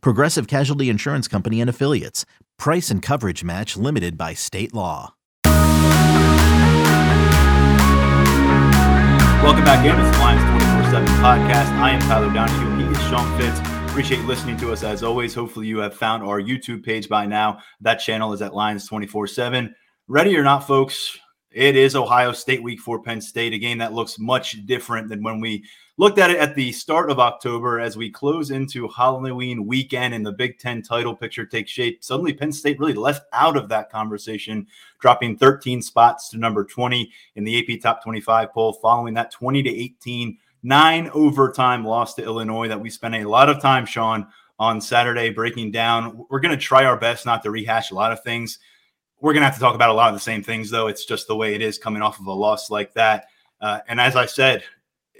Progressive Casualty Insurance Company and Affiliates. Price and coverage match limited by state law. Welcome back in. It's Lions 24 7 podcast. I am Tyler Donohue. He is Sean Fitz. Appreciate listening to us as always. Hopefully, you have found our YouTube page by now. That channel is at Lions 24 7. Ready or not, folks, it is Ohio State week for Penn State, a game that looks much different than when we looked at it at the start of October as we close into Halloween weekend and the Big Ten title picture takes shape. Suddenly, Penn State really left out of that conversation, dropping 13 spots to number 20 in the AP Top 25 poll, following that 20 to 18 nine overtime loss to Illinois that we spent a lot of time, Sean, on Saturday breaking down. We're going to try our best not to rehash a lot of things we're going to have to talk about a lot of the same things, though. It's just the way it is coming off of a loss like that. Uh, and as I said,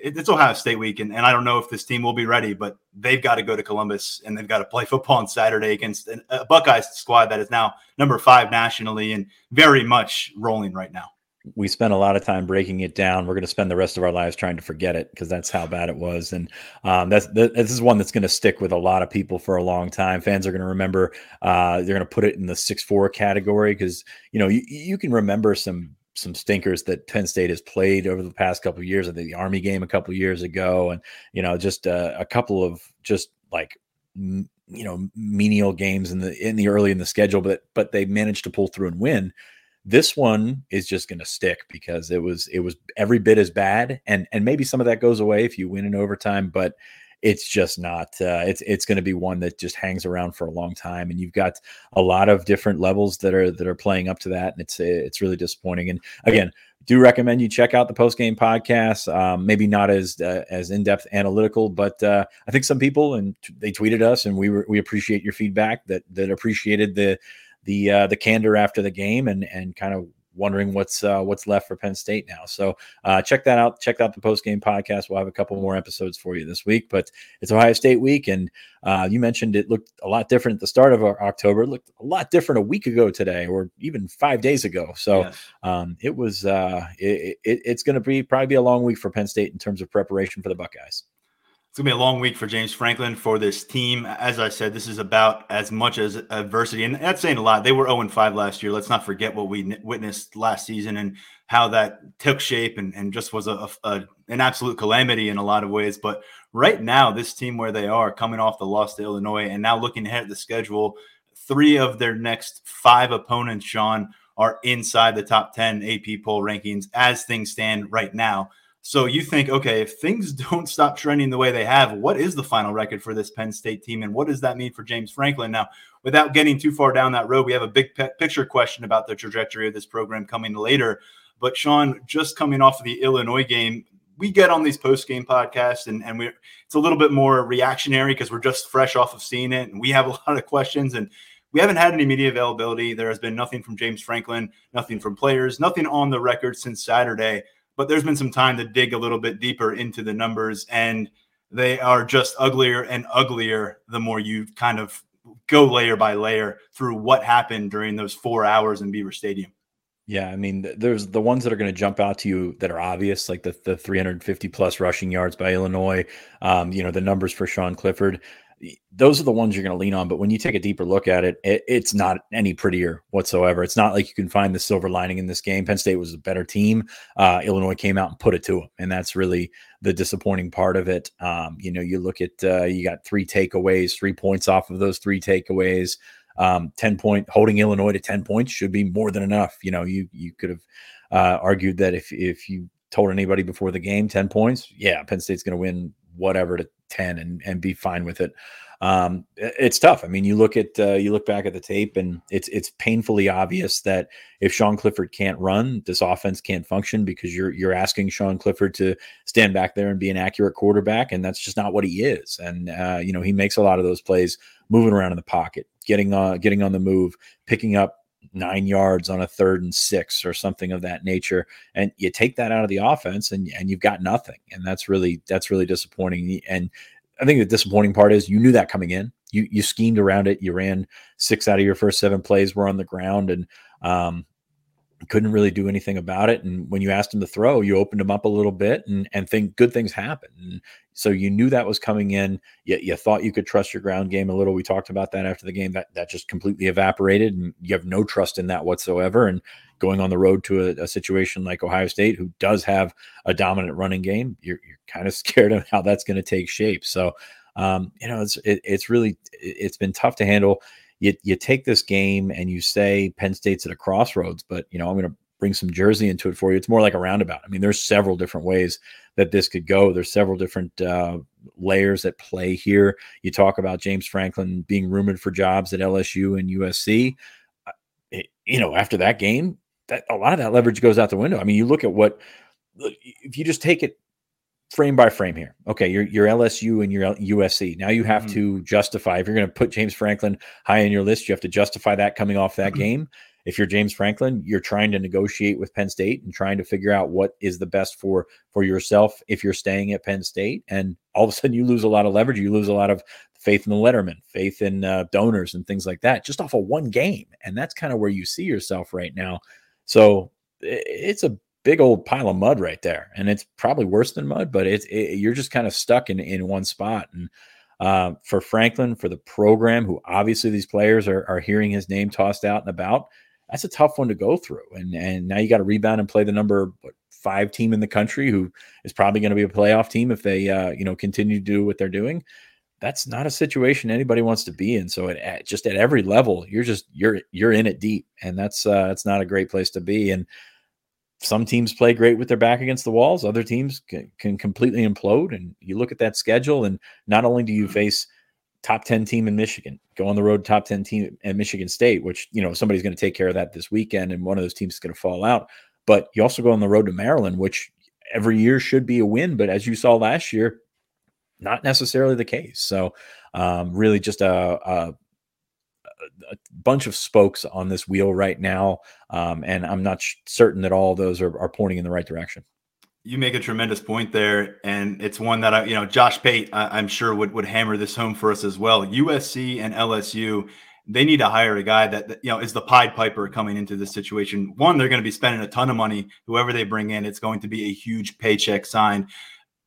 it's Ohio State week, and, and I don't know if this team will be ready, but they've got to go to Columbus and they've got to play football on Saturday against a Buckeyes squad that is now number five nationally and very much rolling right now we spent a lot of time breaking it down. We're going to spend the rest of our lives trying to forget it because that's how bad it was. And um, that's that, this is one that's going to stick with a lot of people for a long time. Fans are going to remember. Uh, they're going to put it in the six four category because you know you, you can remember some some stinkers that Penn State has played over the past couple of years. I think the Army game a couple of years ago, and you know just uh, a couple of just like you know menial games in the in the early in the schedule, but but they managed to pull through and win. This one is just going to stick because it was it was every bit as bad, and and maybe some of that goes away if you win in overtime, but it's just not uh, it's it's going to be one that just hangs around for a long time and you've got a lot of different levels that are that are playing up to that and it's it's really disappointing and again do recommend you check out the post game podcast um, maybe not as uh, as in-depth analytical but uh, i think some people and t- they tweeted us and we were, we appreciate your feedback that that appreciated the the uh, the candor after the game and and kind of wondering what's uh, what's left for Penn State now. So uh, check that out. Check out the post game podcast. We'll have a couple more episodes for you this week. But it's Ohio State week, and uh, you mentioned it looked a lot different at the start of October. It looked a lot different a week ago today, or even five days ago. So yes. um, it was. Uh, it, it, it's going to be probably be a long week for Penn State in terms of preparation for the Buckeyes. It's gonna be a long week for James Franklin for this team. As I said, this is about as much as adversity, and that's saying a lot. They were 0 5 last year. Let's not forget what we witnessed last season and how that took shape and, and just was a, a, an absolute calamity in a lot of ways. But right now, this team where they are coming off the loss to Illinois and now looking ahead at the schedule, three of their next five opponents, Sean, are inside the top 10 AP poll rankings as things stand right now. So you think, okay, if things don't stop trending the way they have, what is the final record for this Penn State team, and what does that mean for James Franklin? Now, without getting too far down that road, we have a big picture question about the trajectory of this program coming later. But Sean, just coming off of the Illinois game, we get on these post game podcasts, and and we it's a little bit more reactionary because we're just fresh off of seeing it, and we have a lot of questions and. We haven't had any media availability. There has been nothing from James Franklin, nothing from players, nothing on the record since Saturday but there's been some time to dig a little bit deeper into the numbers and they are just uglier and uglier the more you kind of go layer by layer through what happened during those four hours in Beaver Stadium. Yeah, I mean, there's the ones that are going to jump out to you that are obvious, like the the 350 plus rushing yards by Illinois. Um, you know, the numbers for Sean Clifford those are the ones you're going to lean on. But when you take a deeper look at it, it, it's not any prettier whatsoever. It's not like you can find the silver lining in this game. Penn State was a better team. Uh, Illinois came out and put it to them, and that's really the disappointing part of it. Um, you know, you look at uh, you got three takeaways, three points off of those three takeaways. Um, 10 point holding Illinois to 10 points should be more than enough. You know, you you could have uh, argued that if if you told anybody before the game 10 points, yeah, Penn State's going to win whatever to 10 and, and be fine with it. Um, it's tough. I mean, you look at uh, you look back at the tape, and it's it's painfully obvious that if Sean Clifford can't run, this offense can't function because you're you're asking Sean Clifford to stand back there and be an accurate quarterback, and that's just not what he is. And uh, you know, he makes a lot of those plays moving around in the pocket, getting getting on the move, picking up nine yards on a third and six or something of that nature and you take that out of the offense and, and you've got nothing and that's really that's really disappointing and i think the disappointing part is you knew that coming in. You you schemed around it. You ran six out of your first seven plays were on the ground and um, couldn't really do anything about it. And when you asked him to throw, you opened him up a little bit and, and think good things happen. And so you knew that was coming in. Yet you thought you could trust your ground game a little. We talked about that after the game. That that just completely evaporated, and you have no trust in that whatsoever. And going on the road to a, a situation like Ohio State, who does have a dominant running game, you're, you're kind of scared of how that's going to take shape. So um, you know, it's it, it's really it's been tough to handle you you take this game and you say Penn State's at a crossroads, but you know I'm going to bring some Jersey into it for you. It's more like a roundabout. I mean, there's several different ways that this could go. There's several different uh, layers at play here. You talk about James Franklin being rumored for jobs at LSU and USC. Uh, it, you know, after that game, that a lot of that leverage goes out the window. I mean, you look at what if you just take it frame by frame here. Okay, you're, you're LSU and you're USC. Now you have mm-hmm. to justify if you're going to put James Franklin high in your list, you have to justify that coming off that mm-hmm. game. If you're James Franklin, you're trying to negotiate with Penn State and trying to figure out what is the best for for yourself if you're staying at Penn State. And all of a sudden, you lose a lot of leverage. You lose a lot of faith in the Letterman, faith in uh, donors, and things like that, just off of one game. And that's kind of where you see yourself right now. So it's a big old pile of mud right there, and it's probably worse than mud, but it's it, you're just kind of stuck in in one spot. And uh, for Franklin, for the program, who obviously these players are are hearing his name tossed out and about, that's a tough one to go through. And and now you got to rebound and play the number what, five team in the country, who is probably going to be a playoff team if they uh, you know continue to do what they're doing. That's not a situation anybody wants to be in. So at, at just at every level, you're just you're you're in it deep, and that's uh, that's not a great place to be. And some teams play great with their back against the walls. Other teams can, can, completely implode. And you look at that schedule, and not only do you mm-hmm. face top 10 team in Michigan, go on the road top 10 team at Michigan State, which, you know, somebody's going to take care of that this weekend, and one of those teams is going to fall out. But you also go on the road to Maryland, which every year should be a win. But as you saw last year, not necessarily the case. So, um, really just a, a a bunch of spokes on this wheel right now, um, and I'm not sh- certain that all those are, are pointing in the right direction. You make a tremendous point there, and it's one that I, you know, Josh Pate, I, am sure would would hammer this home for us as well. USC and LSU, they need to hire a guy that, that you know is the Pied Piper coming into this situation. One, they're going to be spending a ton of money. Whoever they bring in, it's going to be a huge paycheck signed.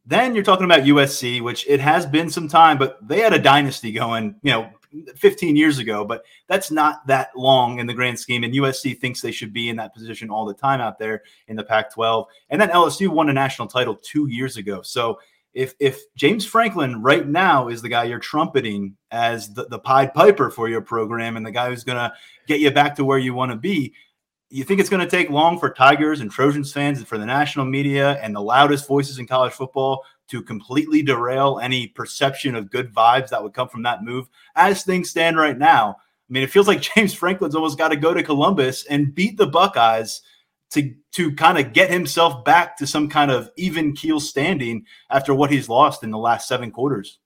Then you're talking about USC, which it has been some time, but they had a dynasty going, you know, 15 years ago, but that's not that long in the grand scheme. And USC thinks they should be in that position all the time out there in the Pac 12. And then LSU won a national title two years ago. So if, if James Franklin right now is the guy you're trumpeting as the, the Pied Piper for your program and the guy who's going to get you back to where you want to be, you think it's going to take long for Tigers and Trojans fans and for the national media and the loudest voices in college football to completely derail any perception of good vibes that would come from that move as things stand right now. I mean, it feels like James Franklin's almost got to go to Columbus and beat the Buckeyes to to kind of get himself back to some kind of even keel standing after what he's lost in the last seven quarters.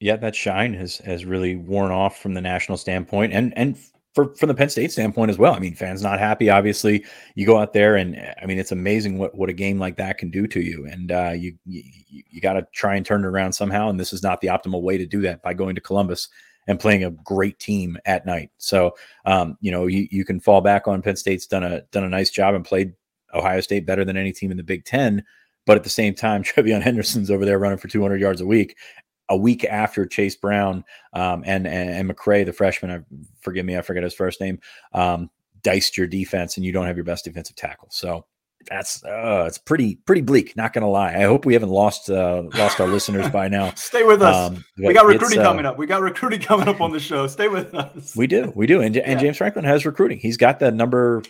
Yeah, that shine has has really worn off from the national standpoint, and and for from the Penn State standpoint as well. I mean, fans not happy. Obviously, you go out there, and I mean, it's amazing what what a game like that can do to you. And uh, you you, you got to try and turn it around somehow. And this is not the optimal way to do that by going to Columbus and playing a great team at night. So, um, you know, you, you can fall back on Penn State's done a done a nice job and played Ohio State better than any team in the Big Ten. But at the same time, TreVeyon Henderson's over there running for 200 yards a week, a week after Chase Brown um, and, and, and McCray, the freshman, I, forgive me, I forget his first name, um, diced your defense, and you don't have your best defensive tackle. So that's uh, it's pretty pretty bleak. Not gonna lie. I hope we haven't lost uh, lost our listeners by now. Stay with us. Um, we got recruiting uh, coming up. We got recruiting coming up on the show. Stay with us. We do, we do, and, yeah. and James Franklin has recruiting. He's got the number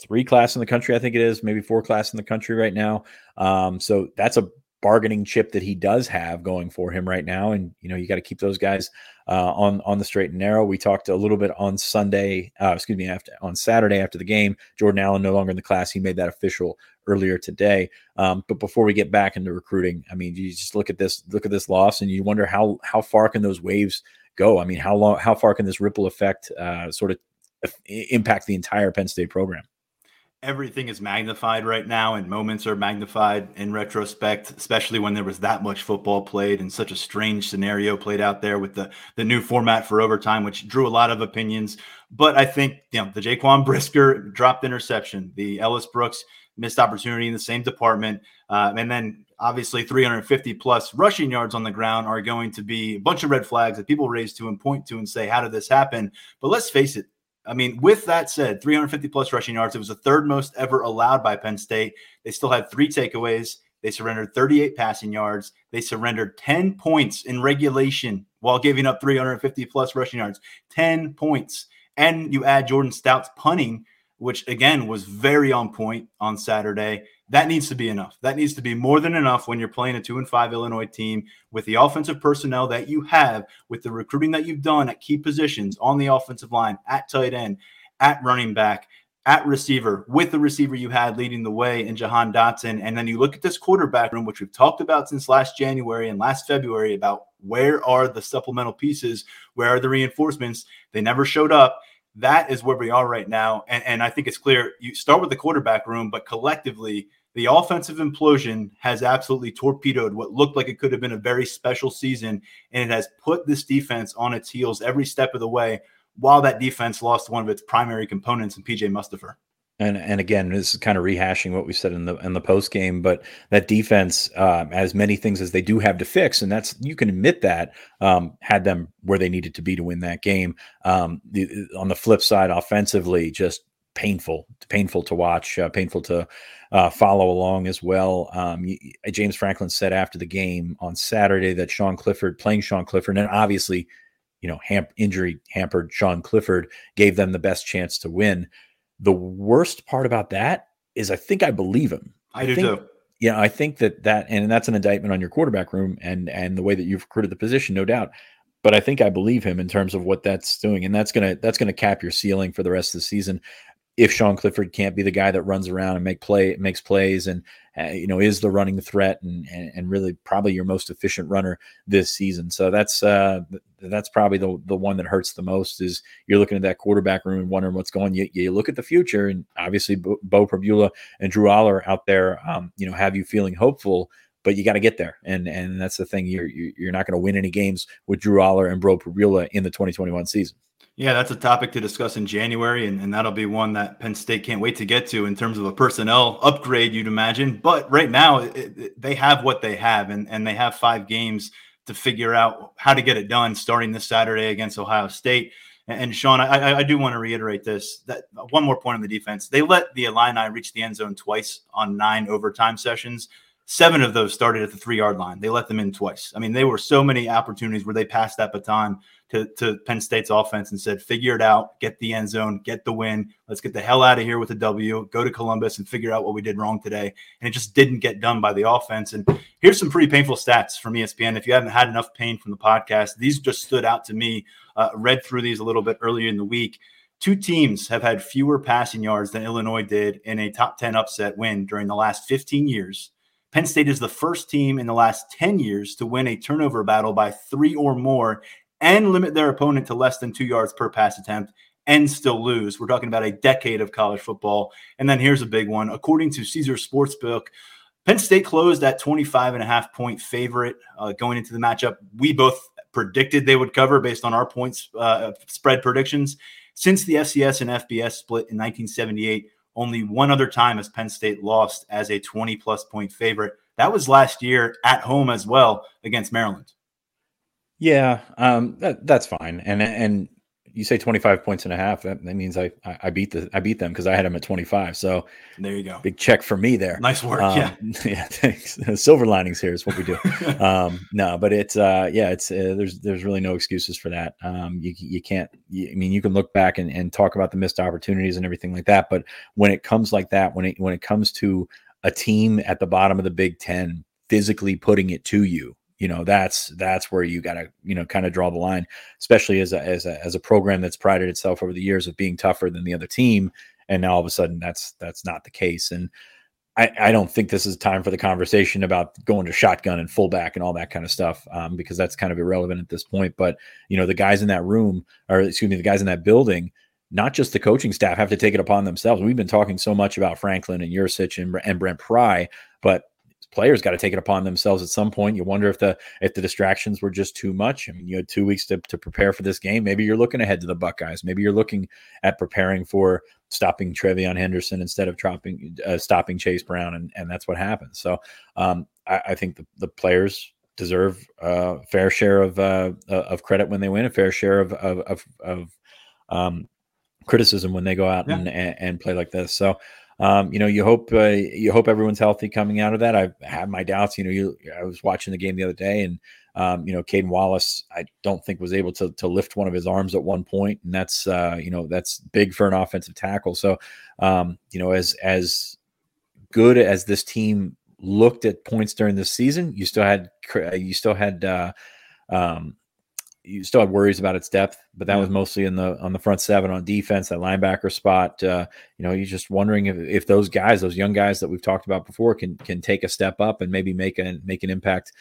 three class in the country. I think it is maybe four class in the country right now. Um, so that's a bargaining chip that he does have going for him right now. And you know, you got to keep those guys uh, on on the straight and narrow. We talked a little bit on Sunday, uh, excuse me, after on Saturday after the game. Jordan Allen no longer in the class. He made that official earlier today. Um, but before we get back into recruiting, I mean, you just look at this look at this loss, and you wonder how how far can those waves go? I mean, how long, how far can this ripple effect uh, sort of impact the entire Penn State program? Everything is magnified right now and moments are magnified in retrospect especially when there was that much football played and such a strange scenario played out there with the the new format for overtime which drew a lot of opinions. But i think you know the Jaquan Brisker dropped interception the Ellis Brooks missed opportunity in the same department uh, and then obviously 350 plus rushing yards on the ground are going to be a bunch of red flags that people raise to and point to and say how did this happen? But let's face it I mean, with that said, 350 plus rushing yards. It was the third most ever allowed by Penn State. They still had three takeaways. They surrendered 38 passing yards. They surrendered 10 points in regulation while giving up 350 plus rushing yards. 10 points. And you add Jordan Stout's punting, which again was very on point on Saturday. That needs to be enough. That needs to be more than enough when you're playing a two and five Illinois team with the offensive personnel that you have, with the recruiting that you've done at key positions on the offensive line, at tight end, at running back, at receiver, with the receiver you had leading the way in Jahan Dotson. And then you look at this quarterback room, which we've talked about since last January and last February about where are the supplemental pieces, where are the reinforcements? They never showed up that is where we are right now. And, and I think it's clear you start with the quarterback room, but collectively, the offensive implosion has absolutely torpedoed what looked like it could have been a very special season. And it has put this defense on its heels every step of the way while that defense lost one of its primary components in PJ Mustipher. And and again, this is kind of rehashing what we said in the in the post game, but that defense, uh, as many things as they do have to fix, and that's you can admit that um, had them where they needed to be to win that game. Um, the, on the flip side, offensively, just painful, painful to watch, uh, painful to uh, follow along as well. Um, James Franklin said after the game on Saturday that Sean Clifford, playing Sean Clifford, and obviously, you know, ham- injury hampered Sean Clifford, gave them the best chance to win. The worst part about that is I think I believe him. I, I do think, too. Yeah, I think that that and that's an indictment on your quarterback room and and the way that you've recruited the position, no doubt. But I think I believe him in terms of what that's doing, and that's gonna that's gonna cap your ceiling for the rest of the season if Sean Clifford can't be the guy that runs around and make play makes plays and uh, you know is the running threat and, and, and really probably your most efficient runner this season. So that's uh, that's probably the the one that hurts the most is you're looking at that quarterback room and wondering what's going. You, you look at the future and obviously Bo, Beau Pribula and Drew Allar out there, um, you know, have you feeling hopeful. But you got to get there, and and that's the thing. You're you're not going to win any games with Drew Allar and Beau Pribula in the 2021 season. Yeah, that's a topic to discuss in January, and, and that'll be one that Penn State can't wait to get to in terms of a personnel upgrade, you'd imagine. But right now, it, it, they have what they have, and, and they have five games to figure out how to get it done starting this Saturday against Ohio State. And, and Sean, I, I, do want to reiterate this that uh, one more point on the defense. They let the Illini reach the end zone twice on nine overtime sessions. Seven of those started at the three yard line. They let them in twice. I mean, there were so many opportunities where they passed that baton to, to Penn State's offense and said, figure it out, get the end zone, get the win. Let's get the hell out of here with a W, go to Columbus and figure out what we did wrong today. And it just didn't get done by the offense. And here's some pretty painful stats from ESPN. If you haven't had enough pain from the podcast, these just stood out to me. Uh, read through these a little bit earlier in the week. Two teams have had fewer passing yards than Illinois did in a top 10 upset win during the last 15 years. Penn State is the first team in the last 10 years to win a turnover battle by three or more and limit their opponent to less than two yards per pass attempt and still lose. We're talking about a decade of college football. And then here's a big one. According to Caesar Sportsbook, Penn State closed at 25 and a half point favorite uh, going into the matchup. We both predicted they would cover based on our points uh, spread predictions. Since the FCS and FBS split in 1978, only one other time has Penn State lost as a 20 plus point favorite. That was last year at home as well against Maryland. Yeah, um, that, that's fine. And and you say 25 points and a half. That, that means I, I beat the I beat them because I had them at 25. So there you go. Big check for me there. Nice work. Um, yeah. Yeah. Thanks. Silver linings here is what we do. um, no, but it's uh, yeah, it's uh, there's there's really no excuses for that. Um, you you can't. You, I mean, you can look back and, and talk about the missed opportunities and everything like that, but when it comes like that, when it when it comes to a team at the bottom of the Big Ten physically putting it to you you know that's that's where you got to you know kind of draw the line especially as a, as a as a program that's prided itself over the years of being tougher than the other team and now all of a sudden that's that's not the case and I, I, don't think this is time for the conversation about going to shotgun and fullback and all that kind of stuff um, because that's kind of irrelevant at this point. But you know, the guys in that room, or excuse me, the guys in that building, not just the coaching staff, have to take it upon themselves. We've been talking so much about Franklin and Yurcich and, and Brent Pry, but players got to take it upon themselves at some point. You wonder if the if the distractions were just too much. I mean, you had two weeks to, to prepare for this game. Maybe you're looking ahead to the Buckeyes. Maybe you're looking at preparing for stopping TreVeyon Henderson instead of dropping uh, stopping Chase Brown, and and that's what happens. So um, I, I, think the, the players deserve a fair share of uh, of credit when they win, a fair share of of of, of um, criticism when they go out yeah. and, and, and play like this. So um, you know, you hope uh, you hope everyone's healthy coming out of that. I have my doubts. You know, you I was watching the game the other day, and um, you know, Caedan Wallace, I don't think was able to to lift one of his arms at one point, and that's uh, you know that's big for an offensive tackle. So, um, you know, as as good as this team looked at points during the season, you still had you still had uh, um, you still had worries about its depth, but that yeah. was mostly in the on the front seven on defense, that linebacker spot. Uh, you know, you're just wondering if, if those guys, those young guys that we've talked about before, can can take a step up and maybe make an make an impact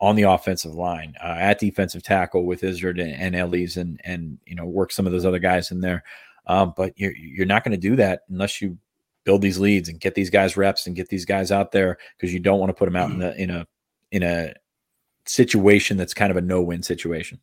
on the offensive line uh, at defensive tackle with Izzard and, and Ellies and and you know work some of those other guys in there. Um, but you're you're not going to do that unless you build these leads and get these guys reps and get these guys out there because you don't want to put them out in the in a in a situation that's kind of a no win situation.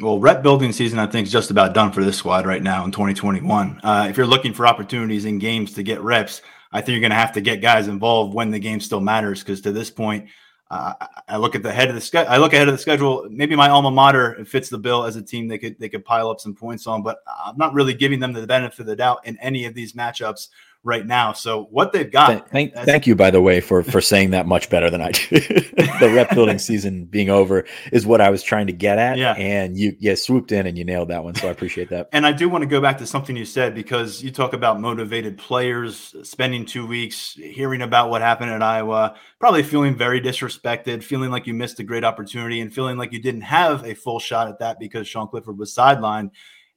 Well, rep building season, I think, is just about done for this squad right now in 2021. Uh, if you're looking for opportunities in games to get reps, I think you're going to have to get guys involved when the game still matters. Because to this point, uh, I look at the head of the schedule. I look ahead of the schedule. Maybe my alma mater fits the bill as a team they could they could pile up some points on, but I'm not really giving them the benefit of the doubt in any of these matchups right now. So what they've got. Thank, thank you, by the way, for for saying that much better than I do. the rep building season being over is what I was trying to get at. Yeah. And you yeah swooped in and you nailed that one. So I appreciate that. and I do want to go back to something you said because you talk about motivated players spending two weeks hearing about what happened at Iowa, probably feeling very disrespected, feeling like you missed a great opportunity, and feeling like you didn't have a full shot at that because Sean Clifford was sidelined.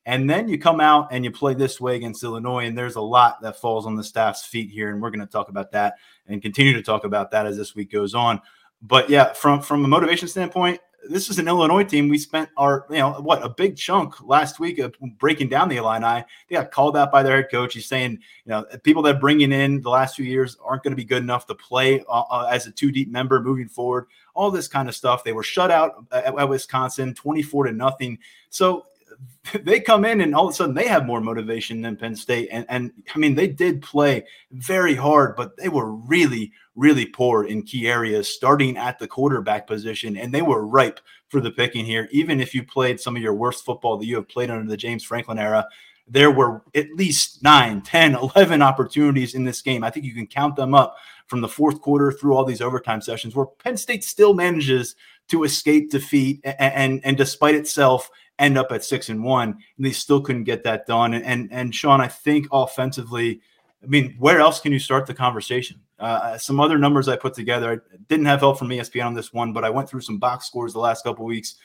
And then you come out and you play this way against Illinois, and there's a lot that falls on the staff's feet here, and we're going to talk about that and continue to talk about that as this week goes on. But yeah, from from a motivation standpoint, this is an Illinois team. We spent our, you know, what a big chunk last week of breaking down the Illini. They got called out by their head coach. He's saying, you know, people that bringing in the last few years aren't going to be good enough to play uh, uh, as a two deep member moving forward. All this kind of stuff. They were shut out at, at Wisconsin, twenty four to nothing. So they come in and all of a sudden they have more motivation than Penn State. And, and I mean, they did play very hard, but they were really, really poor in key areas, starting at the quarterback position. And they were ripe for the picking here. Even if you played some of your worst football that you have played under the James Franklin era, there were at least 9, 10, 11 opportunities in this game. I think you can count them up from the fourth quarter through all these overtime sessions where Penn State still manages to escape defeat and, and, and despite itself end up at six and one, and they still couldn't get that done. And and, and Sean, I think offensively, I mean, where else can you start the conversation? Uh, some other numbers I put together. I didn't have help from ESPN on this one, but I went through some box scores the last couple weeks.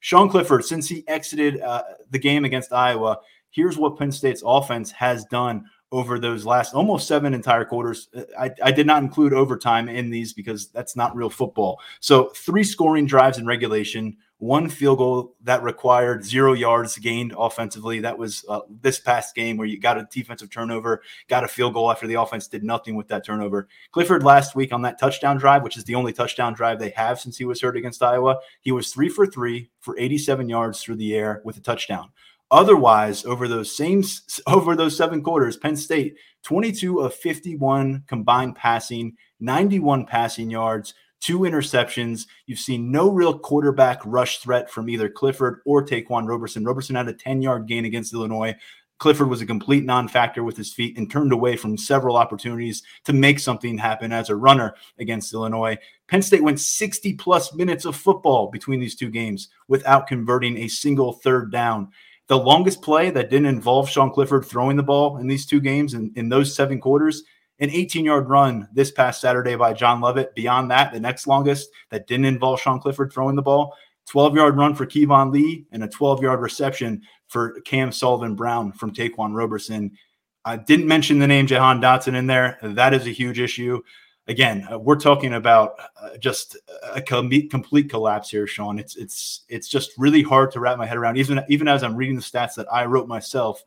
Sean Clifford, since he exited uh, the game against Iowa, here's what Penn State's offense has done over those last almost seven entire quarters. I, I, did not include overtime in these because that's not real football. So, three scoring drives in regulation, one field goal that required zero yards gained offensively. That was uh, this past game where you got a defensive turnover, got a field goal after the offense did nothing with that turnover. Clifford last week on that touchdown drive, which is the only touchdown drive they have since he was hurt against Iowa, he was three for three for 87 yards through the air with a touchdown. Otherwise, over those same over those seven quarters, Penn State 22 of 51 combined passing, 91 passing yards, two interceptions. You've seen no real quarterback rush threat from either Clifford or Ta'Quan Roberson. Roberson had a 10 yard gain against Illinois. Clifford was a complete non factor with his feet and turned away from several opportunities to make something happen as a runner against Illinois. Penn State went 60 plus minutes of football between these two games without converting a single third down. The longest play that didn't involve Sean Clifford throwing the ball in these two games and in, in those seven quarters an 18 yard run this past Saturday by John Lovett. Beyond that, the next longest that didn't involve Sean Clifford throwing the ball, 12 yard run for Keyvone Lee, and a 12 yard reception for Cam Sullivan Brown from Ta'Quan Roberson. I didn't mention the name Jahan Dotson in there. That is a huge issue. Again, uh, we're talking about uh, just a com- complete collapse here, Sean. It's it's it's just really hard to wrap my head around. Even even as I'm reading the stats that I wrote myself,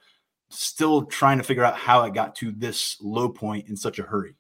still trying to figure out how it got to this low point in such a hurry.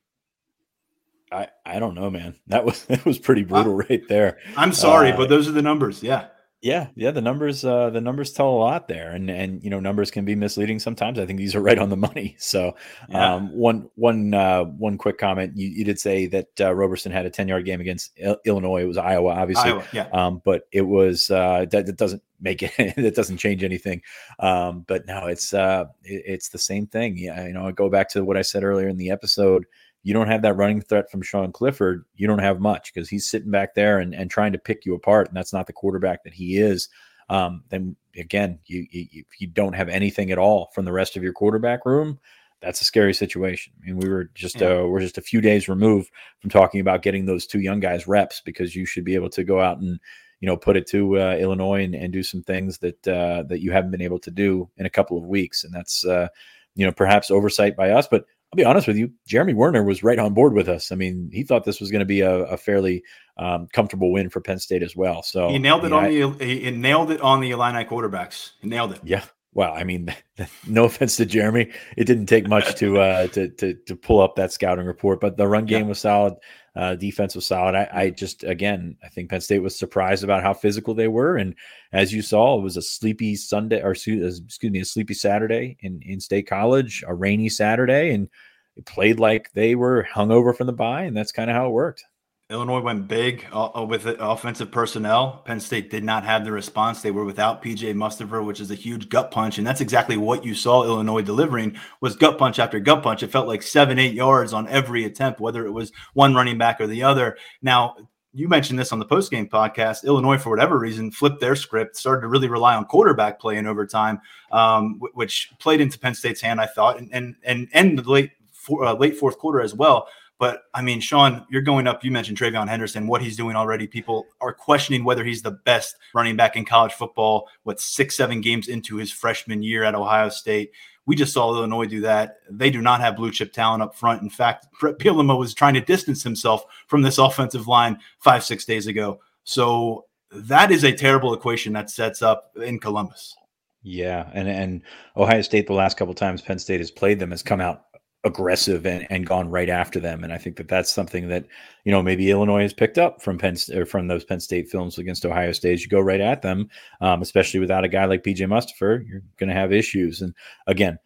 I I don't know, man. That was that was pretty brutal right there. I'm sorry, uh, but those are the numbers. Yeah. Yeah, yeah, the numbers uh the numbers tell a lot there and and you know numbers can be misleading sometimes. I think these are right on the money. So, yeah. um one one uh one quick comment. You, you did say that uh, Roberson had a 10-yard game against Illinois. It was Iowa obviously. Iowa, yeah. Um but it was uh that, that doesn't make it that doesn't change anything. Um but no, it's uh it, it's the same thing. Yeah, you know, I go back to what I said earlier in the episode you don't have that running threat from Sean Clifford, you don't have much because he's sitting back there and, and trying to pick you apart. And that's not the quarterback that he is. Um, then again, you, you, if you don't have anything at all from the rest of your quarterback room, that's a scary situation. I mean, we were just uh, we're just a few days removed from talking about getting those two young guys reps because you should be able to go out and you know put it to uh, Illinois and, and do some things that uh, that you haven't been able to do in a couple of weeks, and that's uh, you know perhaps oversight by us, but I'll be honest with you, Jeremy Werner was right on board with us. I mean, he thought this was going to be a, a fairly um, comfortable win for Penn State as well. So he nailed it I mean, on I, the he nailed it on the Illini quarterbacks. He nailed it. Yeah. Well, I mean, no offense to Jeremy, it didn't take much to uh, to, to to pull up that scouting report, but the run game yeah. was solid. Uh, defense was solid. I, I, just, again, I think Penn State was surprised about how physical they were. And as you saw, it was a sleepy Sunday, or excuse me, a sleepy Saturday in, in State College, a rainy Saturday, and it played like they were hungover from the bye, and that's kind of how it worked. Illinois went big uh, uh with offensive personnel. Penn State did not have the response. They were without PJ Mustipher, which is a huge gut punch, and that's exactly what you saw Illinois delivering was gut punch after gut punch. It felt like seven, eight yards on every attempt, whether it was one running back or the other. Now, you mentioned this on the postgame podcast. Illinois, for whatever reason, flipped their script, started to really rely on quarterback play in overtime, um, which played into Penn State's hand, I thought, and and and ended late for, uh, late fourth quarter as well. But I mean, Sean, you're going up. You mentioned TreVeyon Henderson, what he's doing already. People are questioning whether he's the best running back in college football. What six, seven games into his freshman year at Ohio State. We just saw Illinois do that. They do not have blue chip talent up front. In fact, Bret Bielema was trying to distance himself from this offensive line five, six days ago. So that is a terrible equation that sets up in Columbus. Yeah, and and Ohio State the last couple times Penn State has played them has come out aggressive and, and gone right after them. And I think that that's something that, you know, maybe Illinois has picked up from Penn from those Penn State films against Ohio State. You go right at them, um, especially without a guy like PJ Mustipher, you're going to have issues. And again,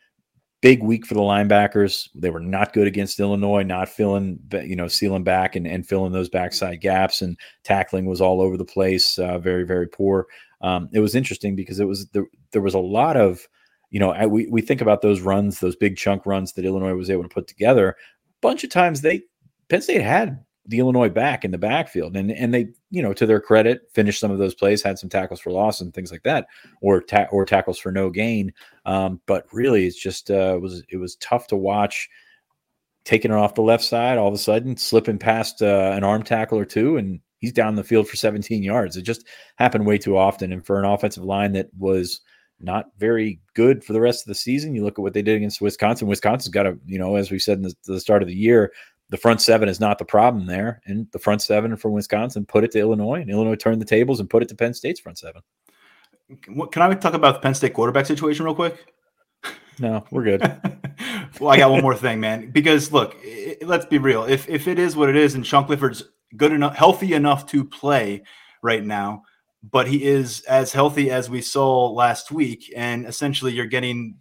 big week for the linebackers. They were not good against Illinois, not filling, you know, sealing back and, and filling those backside gaps and tackling was all over the place. Uh, very, very poor. Um, it was interesting because it was, there, there was a lot of, you know, I, we, we think about those runs, those big chunk runs that Illinois was able to put together. A bunch of times they, Penn State had the Illinois back in the backfield, and and they, you know, to their credit, finished some of those plays, had some tackles for loss and things like that, or ta- or tackles for no gain. Um, but really, it's just uh, was it was tough to watch. Taking it off the left side, all of a sudden slipping past uh, an arm tackle or two, and he's down the field for 17 yards. It just happened way too often, and for an offensive line that was not very good for the rest of the season. You look at what they did against Wisconsin. Wisconsin's got a, you know, as we said in the, the, start of the year, the front seven is not the problem there. And the front seven from Wisconsin put it to Illinois, and Illinois turned the tables and put it to Penn State's front seven. Can I talk about the Penn State quarterback situation real quick? No, we're good. well, I got one more thing, man. Because look, it, let's be real. If if it is what it is, and Sean Clifford's good enough, healthy enough to play right now, but he is as healthy as we saw last week. And essentially, you're getting,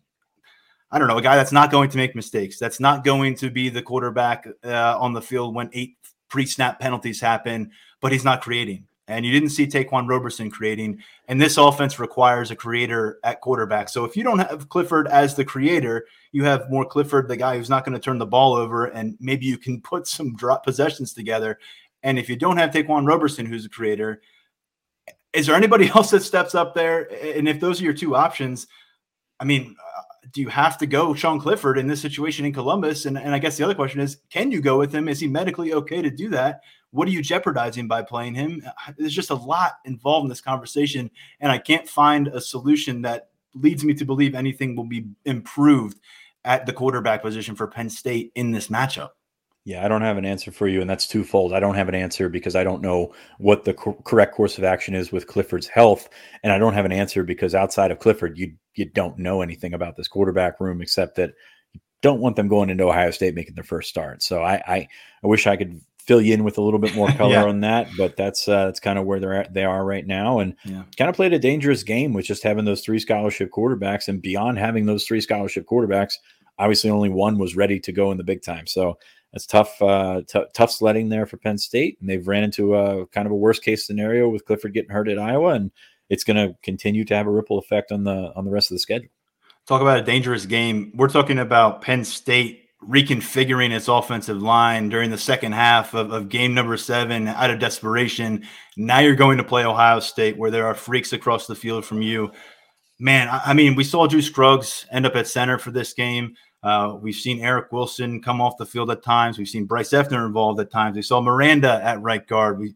I don't know, a guy that's not going to make mistakes, that's not going to be the quarterback uh, on the field when eight pre snap penalties happen, but he's not creating. And you didn't see Ta'Quan Roberson creating. And this offense requires a creator at quarterback. So if you don't have Clifford as the creator, you have more Clifford, the guy who's not going to turn the ball over, and maybe you can put some drop possessions together. And if you don't have Ta'Quan Roberson, who's a creator, is there anybody else that steps up there? And if those are your two options, I mean, uh, do you have to go Sean Clifford in this situation in Columbus? And, and I guess the other question is, can you go with him? Is he medically okay to do that? What are you jeopardizing by playing him? There's just a lot involved in this conversation, and I can't find a solution that leads me to believe anything will be improved at the quarterback position for Penn State in this matchup. Yeah, I don't have an answer for you, and that's twofold. I don't have an answer because I don't know what the co- correct course of action is with Clifford's health, and I don't have an answer because outside of Clifford, you you don't know anything about this quarterback room except that you don't want them going into Ohio State making their first start. So I I, I wish I could fill you in with a little bit more color yeah. on that, but that's uh, that's kind of where they're at, they are right now, and yeah. kind of played a dangerous game with just having those three scholarship quarterbacks, and beyond having those three scholarship quarterbacks, obviously only one was ready to go in the big time. So that's tough, uh, t- tough sledding there for Penn State, and they've ran into a kind of a worst case scenario with Clifford getting hurt at Iowa, and it's going to continue to have a ripple effect on the on the rest of the schedule. Talk about a dangerous game. We're talking about Penn State reconfiguring its offensive line during the second half of, of, game number seven out of desperation. Now you're going to play Ohio State, where there are freaks across the field from you. Man, I, I mean, we saw Juice Scruggs end up at center for this game. Uh, we've seen Eric Wilson come off the field at times. We've seen Bryce Effner involved at times. We saw Miranda at right guard. We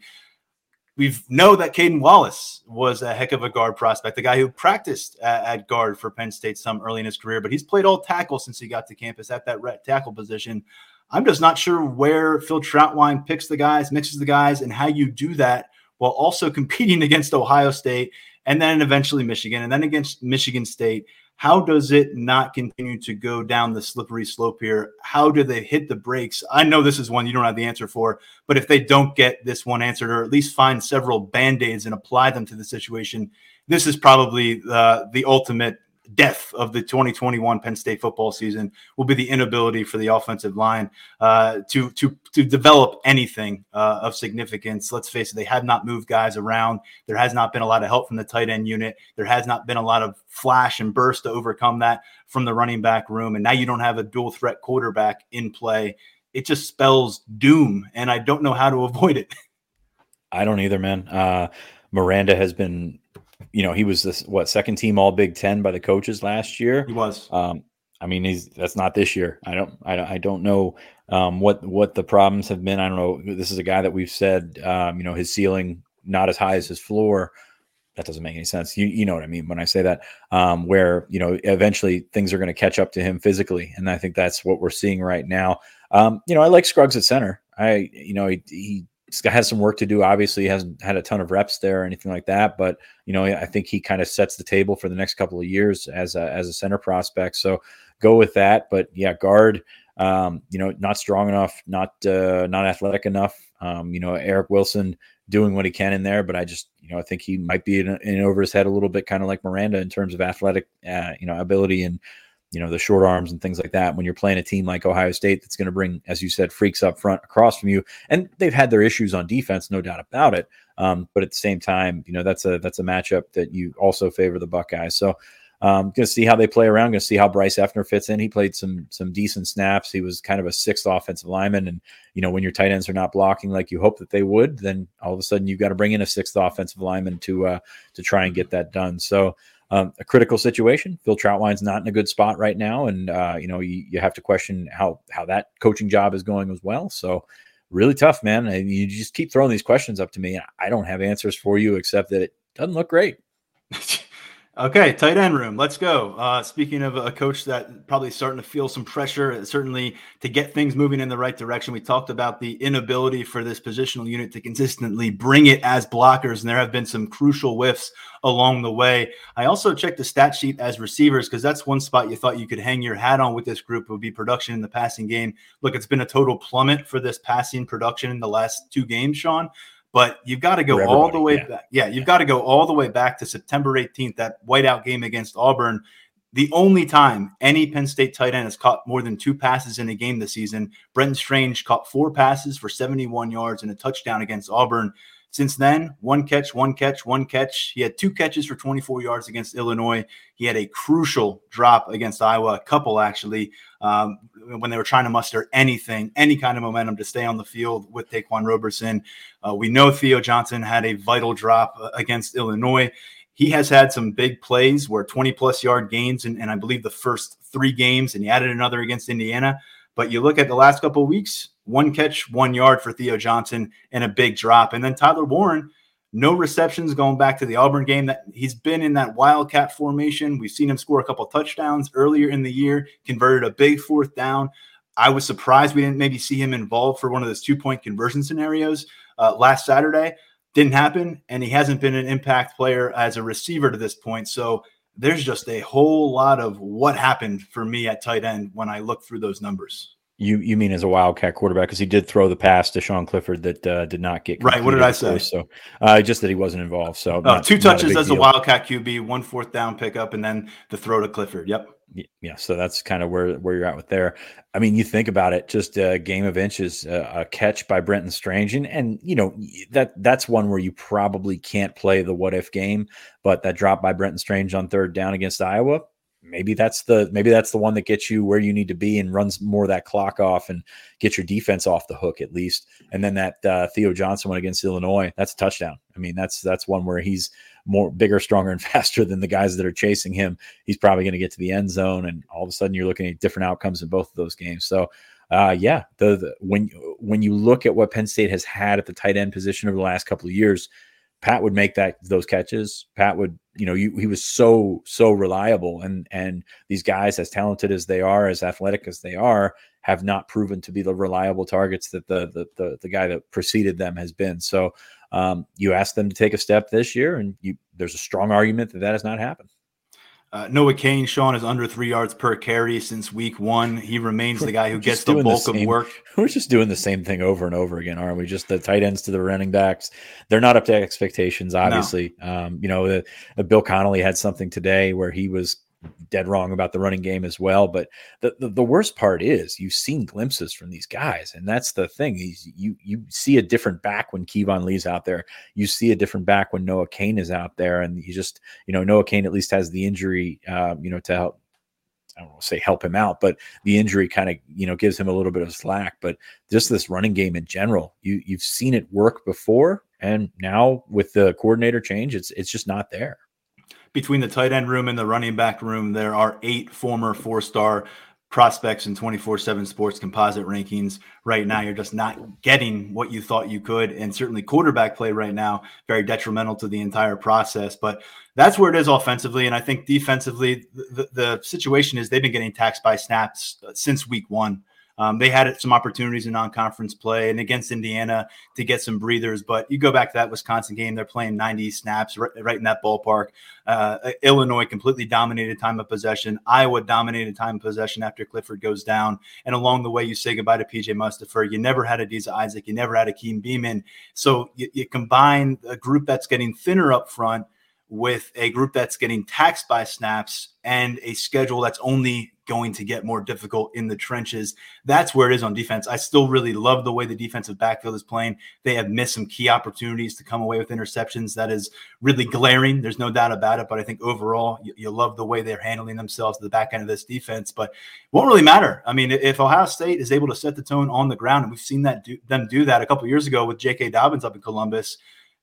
we know that Caedan Wallace was a heck of a guard prospect, the guy who practiced at, at, guard for Penn State some early in his career, but he's played all tackle since he got to campus at that red tackle position. I'm just not sure where Phil Trautwein picks the guys, mixes the guys, and how you do that while also competing against Ohio State and then eventually Michigan and then against Michigan State. How does it not continue to go down the slippery slope here? How do they hit the brakes? I know this is one you don't have the answer for, but if they don't get this one answered, or at least find several band aids and apply them to the situation, this is probably uh, the ultimate death of the 2021 Penn State football season will be the inability for the offensive line uh, to to to develop anything uh, of significance. Let's face it, they have not moved guys around. There has not been a lot of help from the tight end unit. There has not been a lot of flash and burst to overcome that from the running back room. And now you don't have a dual threat quarterback in play. It just spells doom, and I don't know how to avoid it. I don't either, man. Uh, Miranda has been you know, he was this what second team All Big Ten by the coaches last year. He was. Um, I mean, he's that's not this year. I don't, I, don't I don't know um, what what the problems have been. I don't know. This is a guy that we've said, um, you know, his ceiling not as high as his floor. That doesn't make any sense. You you know what I mean when I say that. Um, where you know eventually things are going to catch up to him physically, and I think that's what we're seeing right now. Um, you know, I like Scruggs at center. I you know he, he has some work to do. Obviously, he hasn't had a ton of reps there or anything like that, but you know, I think he kind of sets the table for the next couple of years as a as a center prospect. So go with that. But yeah, guard, um, you know, not strong enough, not uh, not athletic enough. Um, you know, Eric Wilson doing what he can in there, but I just you know I think he might be in, in over his head a little bit, kind of like Miranda in terms of athletic, uh, you know, ability and you know the short arms and things like that when you're playing a team like ohio state that's going to bring as you said freaks up front across from you and they've had their issues on defense no doubt about it um, but at the same time you know that's a that's a matchup that you also favor the buckeyes so um, going to see how they play around. Going to see how Bryce Effner fits in. He played some some decent snaps. He was kind of a sixth offensive lineman, and you know when your tight ends are not blocking like you hope that they would, then all of a sudden you've got to bring in a sixth offensive lineman to uh, to try and get that done. So um, a critical situation. Phil Trautwein's not in a good spot right now, and uh, you know you, you have to question how how that coaching job is going as well. So really tough, man. You just keep throwing these questions up to me. and I don't have answers for you except that it doesn't look great. Okay, tight end room. Let's go. Uh, speaking of a coach that probably starting to feel some pressure, certainly to get things moving in the right direction. We talked about the inability for this positional unit to consistently bring it as blockers, and there have been some crucial whiffs along the way. I also checked the stat sheet as receivers because that's one spot you thought you could hang your hat on with this group would be production in the passing game. Look, it's been a total plummet for this passing production in the last two games, Sean but you've got to go all the way yeah. back. Yeah, you've yeah. got to go all the way back to September 18th, that whiteout game against Auburn. The only time any Penn State tight end has caught more than two passes in a game this season, Brenton Strange caught four passes for 71 yards and a touchdown against Auburn. Since then, one catch, one catch, one catch. He had two catches for 24 yards against Illinois. He had a crucial drop against Iowa, a couple actually, um, when they were trying to muster anything, any kind of momentum to stay on the field with Ta'Quan Roberson. Uh, we know Theo Johnson had a vital drop uh, against Illinois. He has had some big plays where 20 plus yard gains, and, and I believe the first three games, and he added another against Indiana. But you look at the last couple of weeks, one catch, one yard for Theo Johnson, and a big drop. And then Tyler Warren, no receptions going back to the Auburn game. That he's been in that wildcat formation. We've seen him score a couple touchdowns earlier in the year, converted a big fourth down. I was surprised we didn't maybe see him involved for one of those two point conversion scenarios uh, last Saturday. Didn't happen, and he hasn't been an impact player as a receiver to this point. So there's just a whole lot of what happened for me at tight end when I look through those numbers. You you mean as a Wildcat quarterback because he did throw the pass to Sean Clifford that uh, did not get right. What did I say? So uh, just that he wasn't involved. So oh, not, two touches a as deal. a Wildcat QB, one fourth down pickup, and then the throw to Clifford. Yep. Yeah, so that's kind of where where you're at with there. I mean, you think about it, just a game of inches, uh, a catch by Brenton Strange, and and you know that that's one where you probably can't play the what if game, but that drop by Brenton Strange on third down against Iowa, maybe that's the maybe that's the one that gets you where you need to be and runs more of that clock off and get your defense off the hook at least. And then that uh, Theo Johnson one against Illinois, that's a touchdown. I mean, that's that's one where he's more bigger, stronger, and faster than the guys that are chasing him. He's probably going to get to the end zone, and all of a sudden you're looking at different outcomes in both of those games. So. Uh, yeah, the, the when when you look at what Penn State has had at the tight end position over the last couple of years, Pat would make that those catches. Pat would, you know, you, he was so so reliable, and and these guys, as talented as they are, as athletic as they are, have not proven to be the reliable targets that the the the, the guy that preceded them has been. So um, you ask them to take a step this year, and you, there's a strong argument that that has not happened. Uh, Noah Cain, Sean is under three yards per carry since week one. He remains the guy who gets the bulk the same, of work. We're just doing the same thing over and over again, aren't we? Just the tight ends to the running backs. They're not up to expectations, obviously. No. Um, you know, uh, Bill Connelly had something today where he was dead wrong about the running game as well. But the, the, the worst part is you've seen glimpses from these guys, and that's the thing. He's, you you see a different back when Keyvone Lee's out there. You see a different back when Noah Cain is out there, and you just you know Noah Cain at least has the injury, uh, you know, to help. I don't want to say help him out, but the injury kind of you know gives him a little bit of slack. But just this running game in general, you you've seen it work before, and now with the coordinator change, it's it's just not there between the tight end room and the running back room, there are eight former four star prospects in 24 7 sports composite rankings. Right now, you're just not getting what you thought you could. And certainly, quarterback play right now, very detrimental to the entire process. But that's where it is offensively. And I think defensively, the, the situation is they've been getting taxed by snaps since week one. Um, they had some opportunities in non-conference play and against Indiana to get some breathers, but you go back to that Wisconsin game, they're playing 90 snaps right, right in that ballpark. Uh, Illinois completely dominated time of possession. Iowa dominated time of possession after Clifford goes down. And along the way, you say goodbye to PJ Mustipher. You never had Adisa Isaac. You never had Akeem Beamon. So you, you combine a group that's getting thinner up front with a group that's getting taxed by snaps and a schedule that's only going to get more difficult in the trenches. That's where it is on defense. I still really love the way the defensive backfield is playing. They have missed some key opportunities to come away with interceptions. That is really glaring. There's no doubt about it. But I think overall, you, you love the way they're handling themselves at the back end of this defense. But won't really matter. I mean, if Ohio State is able to set the tone on the ground, and we've seen that do, them do that a couple years ago with J.K. Dobbins up in Columbus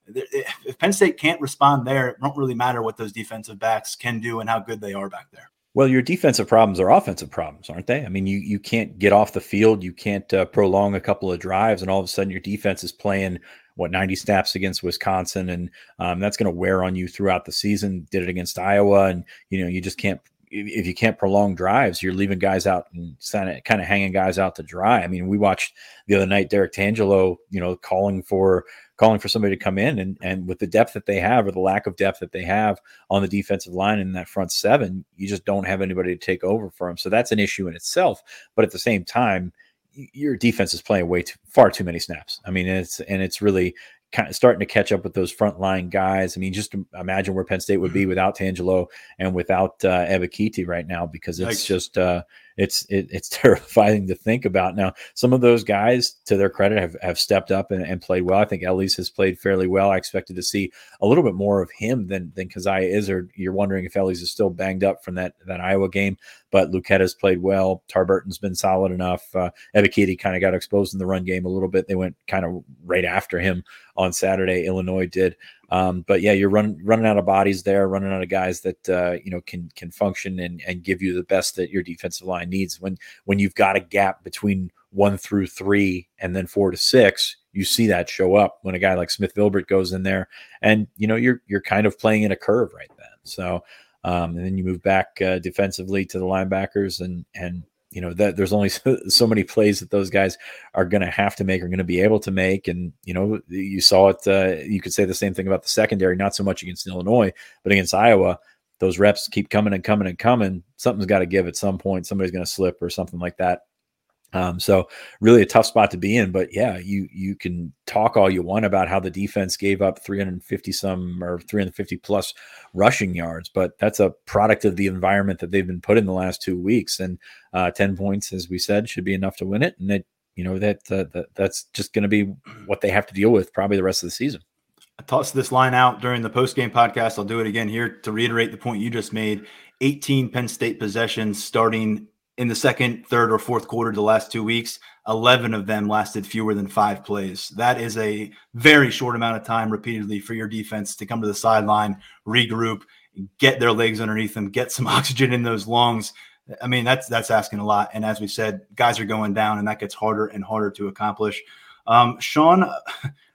if Penn State can't respond there, it won't really matter what those defensive backs can do and how good they are back there. Well, your defensive problems are offensive problems, aren't they? I mean, you you can't get off the field, you can't uh, prolong a couple of drives, and all of a sudden your defense is playing what 90 snaps against Wisconsin, and um, that's going to wear on you throughout the season. Did it against Iowa, and you know you just can't if you can't prolong drives, you're leaving guys out and kind of hanging guys out to dry. I mean, we watched the other night Derrick Tangelo, you know, calling for calling for somebody to come in and and with the depth that they have or the lack of depth that they have on the defensive line in that front seven, you just don't have anybody to take over for them. So that's an issue in itself. But at the same time, your defense is playing way too far too many snaps. I mean, it's and it's really kind of starting to catch up with those frontline guys. I mean, just imagine where Penn State would be mm-hmm. without Tangelo and without uh, Ebiketie right now because it's just uh, it's it, it's terrifying to think about. Now, some of those guys, to their credit, have, have stepped up and, and played well. I think Ellies has played fairly well. I expected to see a little bit more of him than than Coziah Izzard. You're wondering if Ellies is still banged up from that that Iowa game, but Luketa has played well. Tarburton's been solid enough. Uh, kind of got exposed in the run game a little bit. They went kind of right after him on Saturday. Illinois did. Um, but yeah, you're running running out of bodies there, running out of guys that uh, you know can can function and and give you the best that your defensive line needs. When when you've got a gap between one through three and then four to six, you see that show up when a guy like Smith Vilbert goes in there, and you know you're you're kind of playing in a curve right then. So um, and then you move back uh, defensively to the linebackers, and and you know that there's only so, so many plays that those guys are going to have to make, are going to be able to make, and you know you saw it. Uh, you could say the same thing about the secondary, not so much against Illinois, but against Iowa. Those reps keep coming and coming and coming. Something's got to give at some point. Somebody's going to slip or something like that. Um, so really a tough spot to be in, but yeah, you you can talk all you want about how the defense gave up 350 some or 350 plus rushing yards, but that's a product of the environment that they've been put in the last two weeks. And uh, 10 points, as we said, should be enough to win it. And it, you know that, uh, that that's just going to be what they have to deal with probably the rest of the season. I tossed this line out during the post game podcast. I'll do it again here to reiterate the point you just made. 18 Penn State possessions starting in the second, third, or fourth quarter the last two weeks, 11 of them lasted fewer than five plays. That is a very short amount of time repeatedly for your defense to come to the sideline, regroup, get their legs underneath them, get some oxygen in those lungs. I mean, that's that's asking a lot. And as we said, guys are going down, and that gets harder and harder to accomplish. Um, Sean,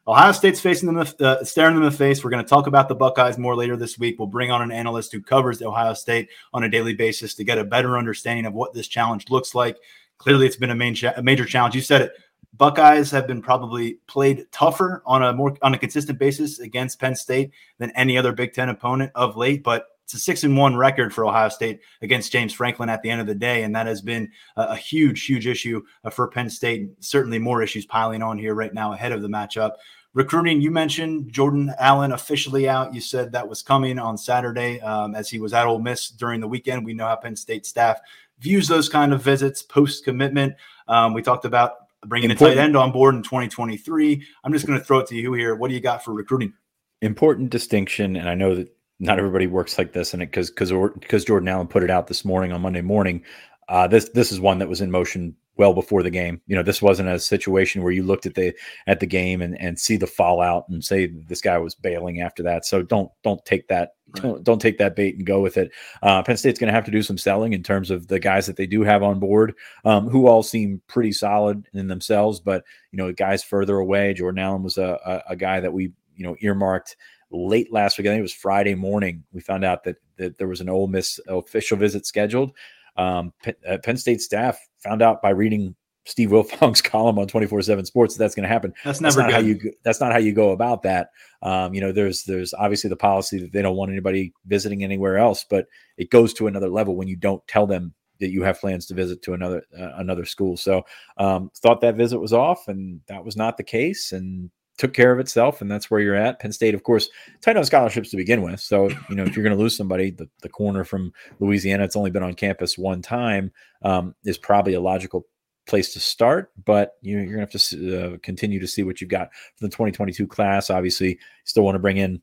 Ohio State's facing them, uh, staring them in the face. We're going to talk about the Buckeyes more later this week. We'll bring on an analyst who covers Ohio State on a daily basis to get a better understanding of what this challenge looks like. Clearly, it's been a, main cha- a major challenge. You said it. Buckeyes have been probably played tougher on a more on a consistent basis against Penn State than any other Big Ten opponent of late, but it's a six and one record for Ohio State against James Franklin at the end of the day, and that has been a, a huge, huge issue uh, for Penn State. Certainly, more issues piling on here right now ahead of the matchup. Recruiting, you mentioned Jordan Allen officially out. You said that was coming on Saturday um, as he was at Ole Miss during the weekend. We know how Penn State staff views those kind of visits post commitment. Um, we talked about bringing Important. a tight end on board in 2023. I'm just going to throw it to you here. What do you got for recruiting? Important distinction, and I know that not everybody works like this, and it because because because Jordan Allen put it out this morning on Monday morning. Uh, this this is one that was in motion well before the game. You know, this wasn't a situation where you looked at the at the game and and see the fallout and say this guy was bailing after that. So don't don't take that right. don't, don't take that bait and go with it. Uh, Penn State's going to have to do some selling in terms of the guys that they do have on board, um, who all seem pretty solid in themselves. But you know, guys further away, Jordan Allen was a, a, a guy that we you know earmarked late last week. I think it was Friday morning. We found out that that there was an Ole Miss official visit scheduled. Um, Penn, uh, Penn State staff found out by reading Steve Wiltfong's column on 24/7 Sports that that's going to happen. That's never that's not good. how you that's not how you go about that. Um, you know, there's there's obviously the policy that they don't want anybody visiting anywhere else, but it goes to another level when you don't tell them that you have plans to visit to another uh, another school. So, um, thought that visit was off, and that was not the case. And took care of itself, and that's where you're at. Penn State, of course, tight on scholarships to begin with. So, you know, if you're going to lose somebody, the, the corner from Louisiana, it's only been on campus one time, um, is probably a logical place to start. But you you're going to have to uh, continue to see what you've got for the 2022 class. Obviously, still want to bring in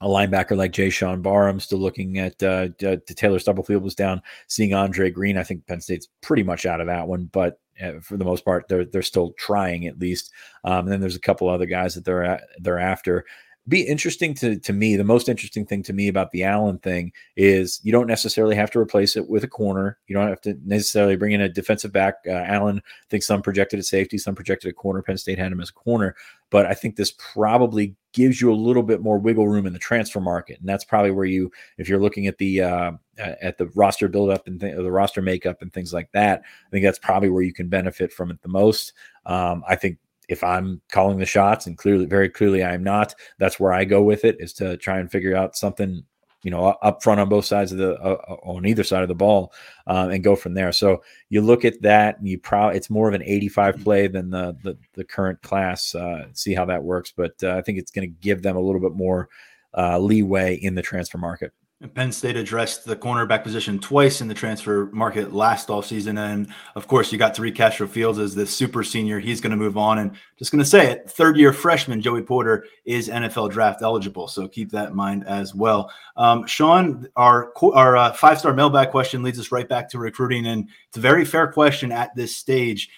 a linebacker like Jaishawn Barham, still looking at uh, Taylor Stubblefield was down, seeing Andre Green. I think Penn State's pretty much out of that one, but uh, for the most part, they're they're still trying at least. Um, and then there's a couple other guys that they're at, they're after be interesting to to me. The most interesting thing to me about the Allen thing is you don't necessarily have to replace it with a corner. You don't have to necessarily bring in a defensive back. Uh, Allen, I think some projected at safety, some projected at corner. Penn State had him as a corner, but I think this probably gives you a little bit more wiggle room in the transfer market, and that's probably where you, if you're looking at the uh, at the roster buildup and th- the roster makeup and things like that, I think that's probably where you can benefit from it the most. Um, I think if I'm calling the shots, and clearly, very clearly, I am not. That's where I go with it is to try and figure out something, you know, up front on both sides of the uh, uh on either side of the ball, uh, and go from there. So you look at that, and you probably it's more of an 85 play than the the, the current class. Uh, see how that works, but uh, I think it's going to give them a little bit more uh, leeway in the transfer market. Penn State addressed the cornerback position twice in the transfer market last offseason. And of course, you got Tariq Castro Fields as the super senior. He's going to move on. And just going to say it third year freshman Joey Porter is NFL draft eligible. So keep that in mind as well. Um, Sean, our, our uh, five star mailbag question leads us right back to recruiting. And it's a very fair question at this stage.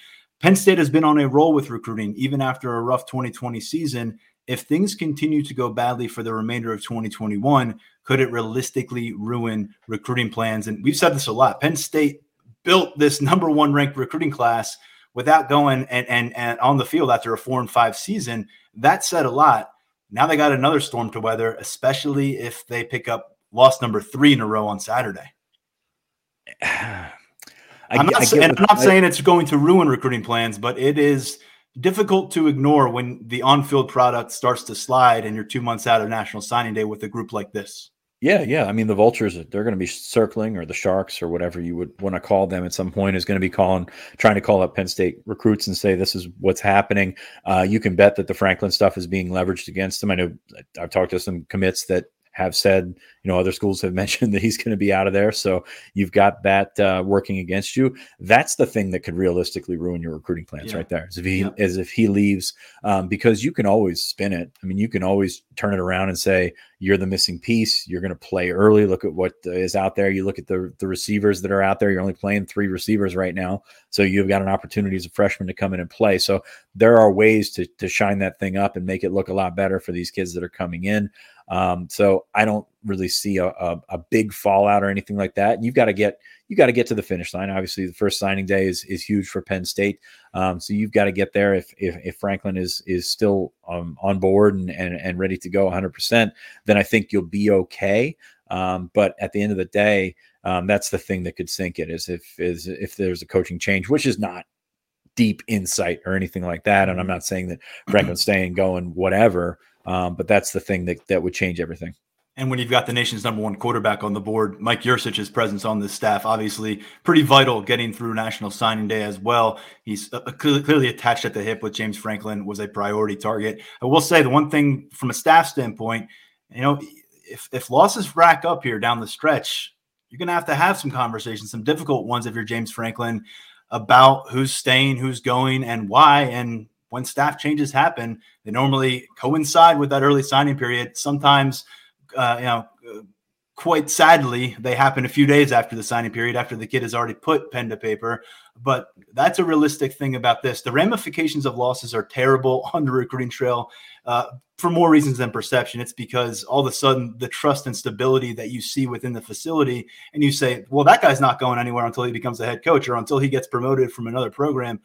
Penn State has been on a roll with recruiting, even after a rough 2020 season. If things continue to go badly for the remainder of 2021, could it realistically ruin recruiting plans? And we've said this a lot. Penn State built this number one ranked recruiting class without going and, and, and on the field after a four and five season. That said a lot. Now they got another storm to weather, especially if they pick up loss number three in a row on Saturday. I, am not, say, I'm not saying it's going to ruin recruiting plans, but it is difficult to ignore when the on-field product starts to slide and you're two months out of National Signing Day with a group like this. Yeah, yeah. I mean, the vultures, they're going to be circling, or the sharks, or whatever you would want to call them at some point, is going to be calling, trying to call up Penn State recruits and say, this is what's happening. Uh, you can bet that the Franklin stuff is being leveraged against them. I know I've talked to some commits that have said, you know, other schools have mentioned that he's going to be out of there. So you've got that uh, working against you. That's the thing that could realistically ruin your recruiting plans yeah. right there. As if he, yeah. as if he leaves, um, because you can always spin it. I mean, you can always turn it around and say you're the missing piece. You're going to play early. Look at what is out there. You look at the the receivers that are out there. You're only playing three receivers right now, so you've got an opportunity as a freshman to come in and play. So there are ways to to shine that thing up and make it look a lot better for these kids that are coming in. Um, so I don't really see a, a, a, big fallout or anything like that. You've got to get you got to get to the finish line. Obviously, the first signing day is is huge for Penn State. Um, so you've got to get there. If if, if Franklin is is still um, on board and, and and ready to go 100, percent then I think you'll be okay. Um, but at the end of the day, um, that's the thing that could sink it is if is if there's a coaching change, which is not deep insight or anything like that. And I'm not saying that Franklin's staying, going, whatever. Um, but that's the thing that that would change everything. And when you've got the nation's number one quarterback on the board, Mike Yurcich's presence on the staff, obviously pretty vital getting through National Signing Day as well. He's uh, clearly attached at the hip with James Franklin was a priority target. I will say the one thing from a staff standpoint, you know, if, if losses rack up here down the stretch, you're going to have to have some conversations, some difficult ones if you're James Franklin about who's staying, who's going, and why. And when staff changes happen, they normally coincide with that early signing period. Sometimes, uh, you know, quite sadly, they happen a few days after the signing period, after the kid has already put pen to paper. But that's a realistic thing about this. The ramifications of losses are terrible on the recruiting trail uh, for more reasons than perception. It's because all of a sudden the trust and stability that you see within the facility, and you say, well, that guy's not going anywhere until he becomes a head coach or until he gets promoted from another program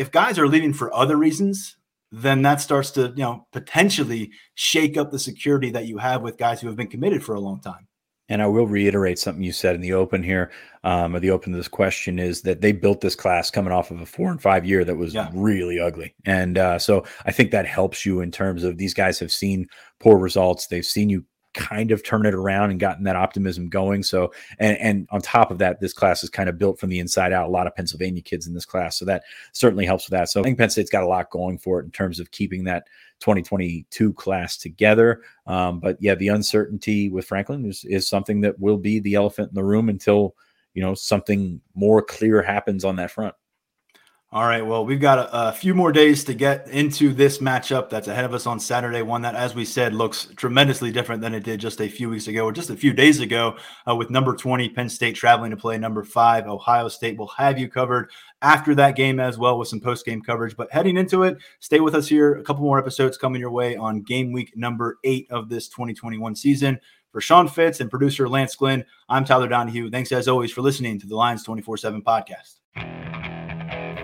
if guys are leaving for other reasons, then that starts to, you know, potentially shake up the security that you have with guys who have been committed for a long time. And I will reiterate something you said in the open here, um, or the open to this question is that they built this class coming off of a four and five year that was yeah. really ugly. And uh, so I think that helps you in terms of these guys have seen poor results. They've seen you kind of turn it around and gotten that optimism going. So, and, and on top of that, this class is kind of built from the inside out. A lot of Pennsylvania kids in this class. So that certainly helps with that. So I think Penn State's got a lot going for it in terms of keeping that 2022 class together. Um, but yeah, the uncertainty with Franklin is, is something that will be the elephant in the room until, you know, something more clear happens on that front. All right. Well, we've got a, a, few more days to get into this matchup that's ahead of us on Saturday. One that, as we said, looks tremendously different than it did just a few weeks ago or just a few days ago uh, with number 20, Penn State traveling to play number five, Ohio State. will have you covered after that game as well with some post game coverage. But heading into it, stay with us here. A couple more episodes coming your way on game week number eight of this 2021 season. For Sean Fitz and producer Lance Glenn, I'm Tyler Donohue. Thanks as always for listening to the Lions 24 7 podcast.